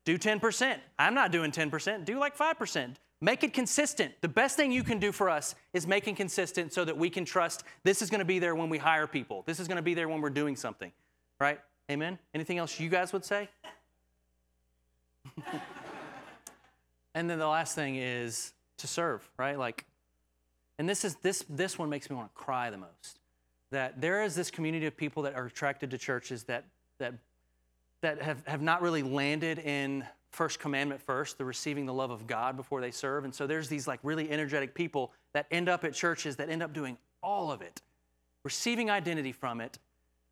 C: Do 10%. I'm not doing 10%. Do like 5%. Make it consistent. The best thing you can do for us is making consistent so that we can trust this is going to be there when we hire people. This is going to be there when we're doing something. Right? Amen? Anything else you guys would say? and then the last thing is to serve, right? Like, and this is this this one makes me want to cry the most that there is this community of people that are attracted to churches that that that have, have not really landed in first commandment first the receiving the love of god before they serve. And so there's these like really energetic people that end up at churches that end up doing all of it receiving identity from it.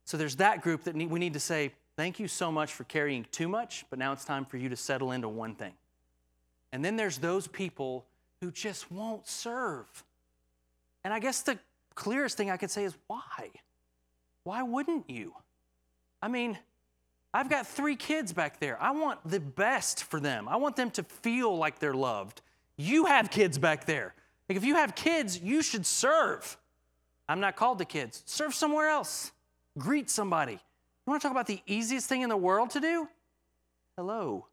C: So there's that group that need, we need to say thank you so much for carrying too much but now it's time for you to settle into one thing. And then there's those people who just won't serve and i guess the clearest thing I could say is why? Why wouldn't you? I mean, I've got three kids back there. I want the best for them. I want them to feel like they're loved. You have kids back there. Like if you have kids, you should serve. I'm not called to kids. Serve somewhere else. Greet somebody. You want to talk about the easiest thing in the world to do? Hello.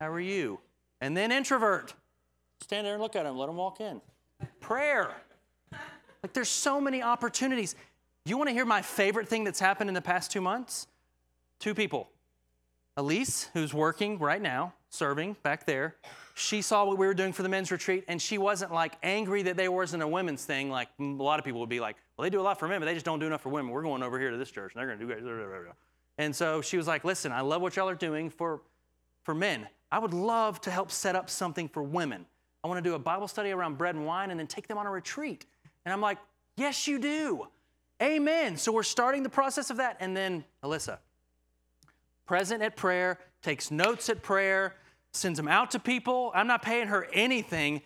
C: How are you? And then introvert. Stand there and look at them. Let them walk in. Prayer. Like there's so many opportunities. You want to hear my favorite thing that's happened in the past two months? Two people. Elise, who's working right now, serving back there, she saw what we were doing for the men's retreat, and she wasn't like angry that there wasn't a women's thing. Like a lot of people would be like, well, they do a lot for men, but they just don't do enough for women. We're going over here to this church, and they're going to do. And so she was like, listen, I love what y'all are doing for, for men. I would love to help set up something for women. I want to do a Bible study around bread and wine and then take them on a retreat. And I'm like, yes, you do. Amen. So we're starting the process of that. And then Alyssa, present at prayer, takes notes at prayer, sends them out to people. I'm not paying her anything.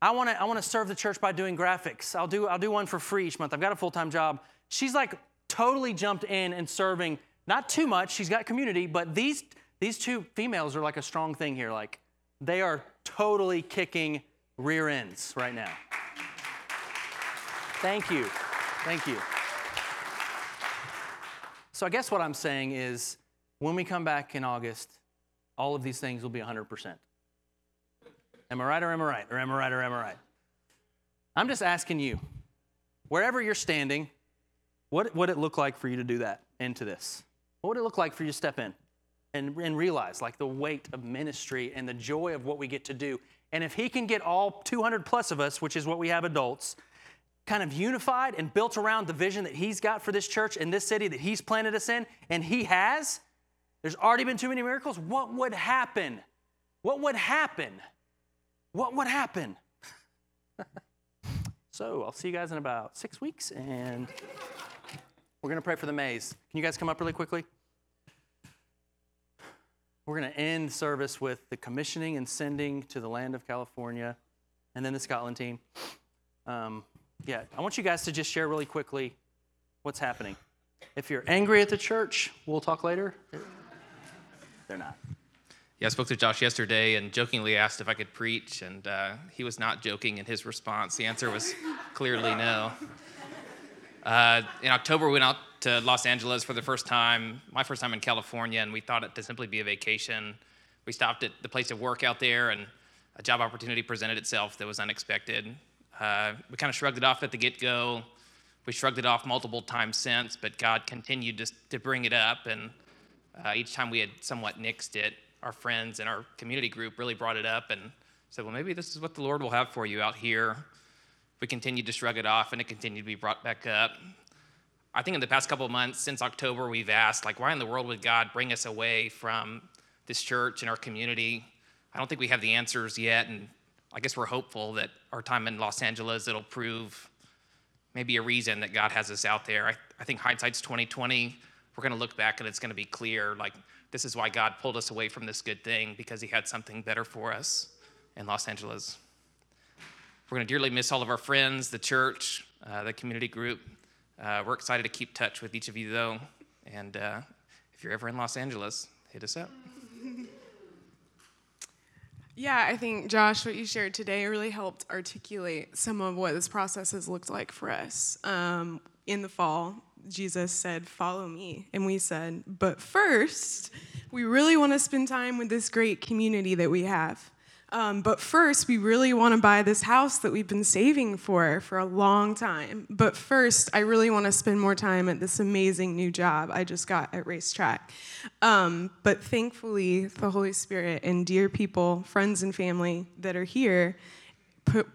C: I want to I want to serve the church by doing graphics. I'll do I'll do one for free each month. I've got a full-time job. She's like totally jumped in and serving not too much. She's got community, but these these two females are like a strong thing here. Like they are totally kicking rear ends right now. Thank you. Thank you. So I guess what I'm saying is when we come back in August, all of these things will be 100%. Am I right or am I right? Or am I right or am I right? I'm just asking you, wherever you're standing, what would it look like for you to do that into this? What would it look like for you to step in and, and realize like the weight of ministry and the joy of what we get to do? And if he can get all 200 plus of us, which is what we have adults, kind of unified and built around the vision that he's got for this church and this city that he's planted us in, and he has, there's already been too many miracles. What would happen? What would happen? What would happen? so I'll see you guys in about six weeks, and we're going to pray for the maze. Can you guys come up really quickly? We're going to end service with the commissioning and sending to the land of California, and then the Scotland team. Um, yeah, I want you guys to just share really quickly what's happening. If you're angry at the church, we'll talk later. They're not.
D: Yeah, I spoke to Josh yesterday and jokingly asked if I could preach, and uh, he was not joking in his response. The answer was clearly no. Uh, in October, we went out to Los Angeles for the first time, my first time in California, and we thought it to simply be a vacation. We stopped at the place of work out there, and a job opportunity presented itself that was unexpected. Uh, we kind of shrugged it off at the get go. We shrugged it off multiple times since, but God continued to, to bring it up. And uh, each time we had somewhat nixed it, our friends and our community group really brought it up and said, Well, maybe this is what the Lord will have for you out here. We continued to shrug it off and it continued to be brought back up. I think in the past couple of months, since October, we've asked, like, why in the world would God bring us away from this church and our community? I don't think we have the answers yet, and I guess we're hopeful that our time in Los Angeles it'll prove maybe a reason that God has us out there. I, I think hindsight's 2020. We're going to look back and it's going to be clear like this is why God pulled us away from this good thing because He had something better for us in Los Angeles. We're going to dearly miss all of our friends, the church, uh, the community group. Uh, we're excited to keep touch with each of you though, and uh, if you're ever in Los Angeles, hit us up.
E: Yeah, I think Josh, what you shared today really helped articulate some of what this process has looked like for us. Um, in the fall, Jesus said, Follow me. And we said, But first, we really want to spend time with this great community that we have. Um, but first, we really want to buy this house that we've been saving for for a long time. But first, I really want to spend more time at this amazing new job I just got at RaceTrac. Um, but thankfully, the Holy Spirit and dear people, friends and family that are here,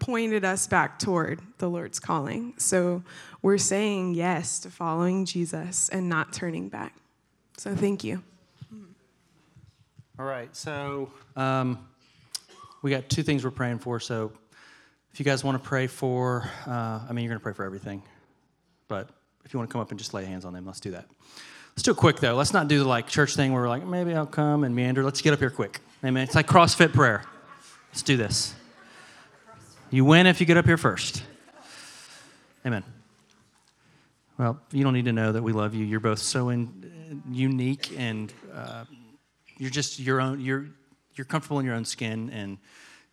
E: pointed us back toward the Lord's calling. So we're saying yes to following Jesus and not turning back. So thank you.
C: All right, so. Um, we got two things we're praying for. So if you guys want to pray for, uh, I mean, you're going to pray for everything, but if you want to come up and just lay hands on them, let's do that. Let's do it quick though. Let's not do the like church thing where we're like, maybe I'll come and meander. Let's get up here quick. Amen. It's like CrossFit prayer. Let's do this. You win if you get up here first. Amen. Well, you don't need to know that we love you. You're both so in, unique and uh, you're just your own. You're you're comfortable in your own skin and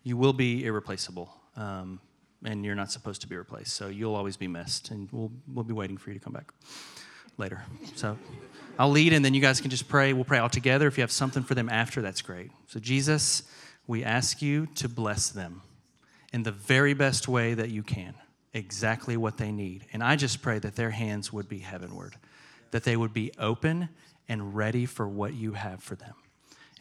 C: you will be irreplaceable. Um, and you're not supposed to be replaced. So you'll always be missed. And we'll, we'll be waiting for you to come back later. So I'll lead and then you guys can just pray. We'll pray all together. If you have something for them after, that's great. So, Jesus, we ask you to bless them in the very best way that you can, exactly what they need. And I just pray that their hands would be heavenward, that they would be open and ready for what you have for them.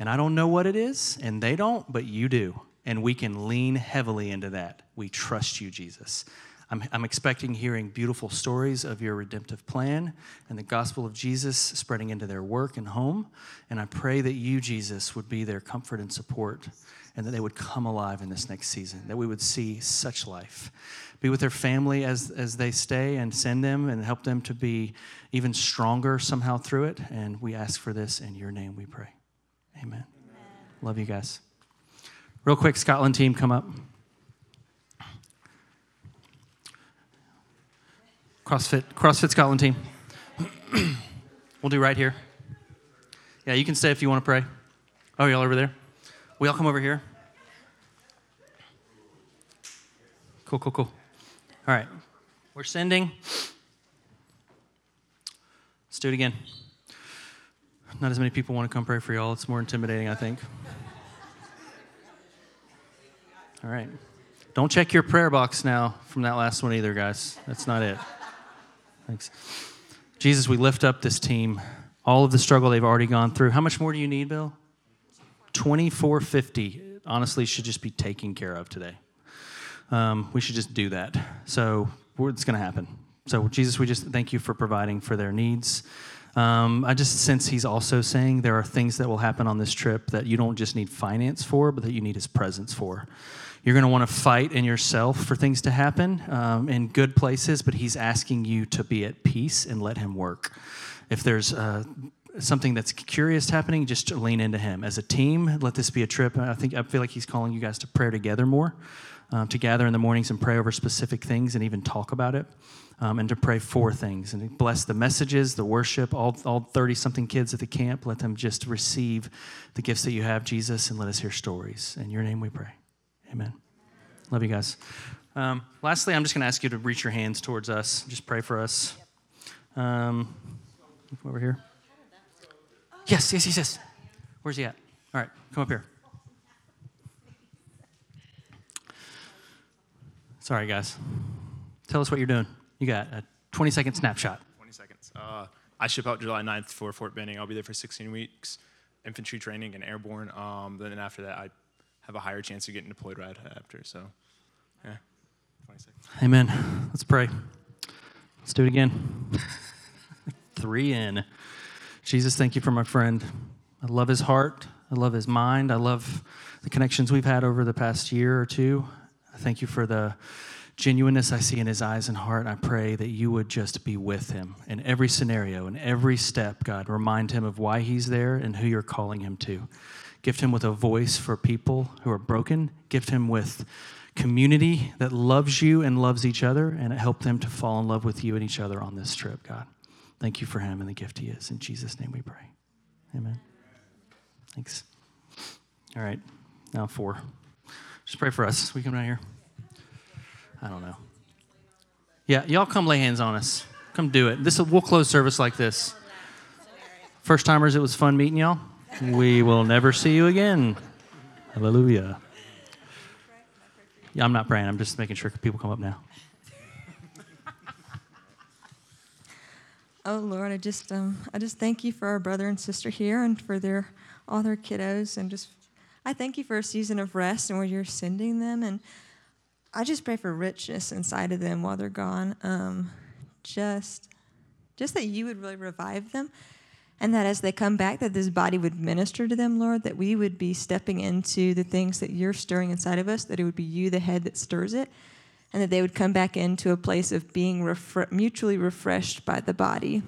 C: And I don't know what it is, and they don't, but you do. And we can lean heavily into that. We trust you, Jesus. I'm, I'm, expecting hearing beautiful stories of your redemptive plan and the gospel of Jesus spreading into their work and home. And I pray that you, Jesus, would be their comfort and support and that they would come alive in this next season, that we would see such life. Be with their family as, as they stay and send them and help them to be even stronger somehow through it. And we ask for this in your name, we pray. Amen. Amen. Love you guys. Real quick, Scotland team, come up. CrossFit, CrossFit Scotland team. we'll do right here. Yeah, you can stay if you want to pray. Oh, y'all over there? We all come over here? Cool, cool, cool. All right. We're sending. Let's do it again. Not as many people want to come pray for y'all. It's more intimidating, I think. All right. Don't check your prayer box now from that last one either, guys. That's not it. Thanks. Jesus, we lift up this team, all of the struggle they've already gone through. How much more do you need, Bill? 2450 honestly should just be taken care of today. Um, we should just do that. So it's going to happen. So, Jesus, we just thank you for providing for their needs. Um, I just sense he's also saying there are things that will happen on this trip that you don't just need finance for, but that you need his presence for. You're going to want to fight in yourself for things to happen um, in good places, but he's asking you to be at peace and let him work. If there's uh, something that's curious happening, just lean into him. As a team, let this be a trip. I think I feel like he's calling you guys to prayer together more, um, to gather in the mornings and pray over specific things and even talk about it. Um, and to pray for things and bless the messages, the worship, all, all 30 something kids at the camp. Let them just receive the gifts that you have, Jesus, and let us hear stories. In your name we pray. Amen. Love you guys. Um, lastly, I'm just going to ask you to reach your hands towards us. Just pray for us. Um, over here. Yes, yes, yes, yes. Where's he at? All right, come up here. Sorry, guys. Tell us what you're doing. You got a 20 second snapshot.
F: 20 seconds. Uh, I ship out July 9th for Fort Benning. I'll be there for 16 weeks, infantry training and airborne. Um, then after that, I have a higher chance of getting deployed right after. So, yeah, 20 seconds.
C: Amen. Let's pray. Let's do it again. Three in. Jesus, thank you for my friend. I love his heart. I love his mind. I love the connections we've had over the past year or two. I thank you for the genuineness I see in his eyes and heart. I pray that you would just be with him in every scenario, in every step, God. Remind him of why he's there and who you're calling him to. Gift him with a voice for people who are broken. Gift him with community that loves you and loves each other, and help them to fall in love with you and each other on this trip, God. Thank you for him and the gift he is. In Jesus' name we pray. Amen. Thanks. All right, now four. Just pray for us. We come down here. I don't know. Yeah, y'all come lay hands on us. Come do it. This we'll close service like this. First timers, it was fun meeting y'all. We will never see you again. Hallelujah. Yeah, I'm not praying. I'm just making sure people come up now.
G: Oh Lord, I just um, I just thank you for our brother and sister here and for their all their kiddos and just I thank you for a season of rest and where you're sending them and I just pray for richness inside of them while they're gone. Um, just just that you would really revive them and that as they come back that this body would minister to them lord that we would be stepping into the things that you're stirring inside of us that it would be you the head that stirs it and that they would come back into a place of being refre- mutually refreshed by the body.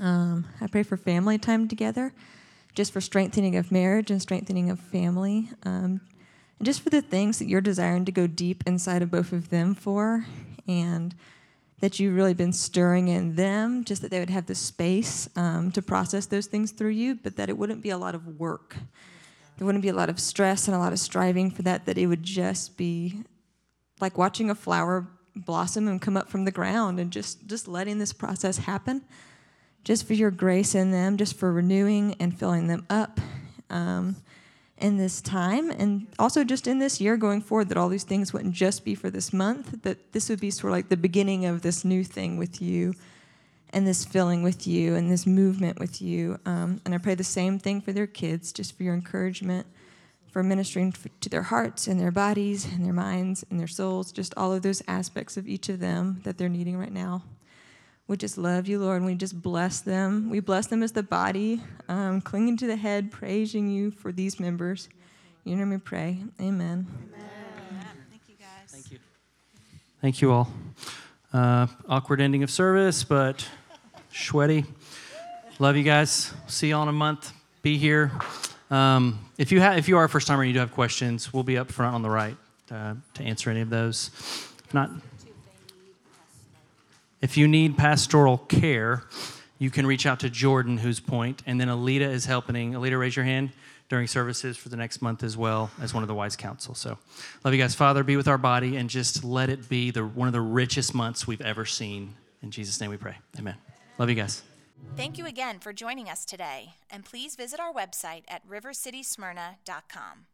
G: Um, I pray for family time together, just for strengthening of marriage and strengthening of family, um, and just for the things that you're desiring to go deep inside of both of them for, and that you've really been stirring in them, just that they would have the space um, to process those things through you, but that it wouldn't be a lot of work. There wouldn't be a lot of stress and a lot of striving for that, that it would just be like watching a flower blossom and come up from the ground and just just letting this process happen just for your grace in them just for renewing and filling them up um, in this time and also just in this year going forward that all these things wouldn't just be for this month that this would be sort of like the beginning of this new thing with you and this filling with you and this movement with you um, and i pray the same thing for their kids just for your encouragement for ministering to their hearts and their bodies and their minds and their souls, just all of those aspects of each of them that they're needing right now. We just love you, Lord, and we just bless them. We bless them as the body, um, clinging to the head, praising you for these members. You know me pray. Amen.
B: Amen. Thank you, guys.
C: Thank you. Thank you all. Uh, awkward ending of service, but sweaty. Love you guys. See you all in a month. Be here. Um, if you have, if you are a first timer and you do have questions, we'll be up front on the right uh, to answer any of those. If not, if you need pastoral care, you can reach out to Jordan, who's point, and then Alita is helping. Alita, raise your hand. during services for the next month as well as one of the wise council. So, love you guys. Father, be with our body and just let it be the, one of the richest months we've ever seen. In Jesus' name we pray. Amen. Love you guys.
B: Thank you again for joining us today, and please visit our website at rivercitysmyrna.com.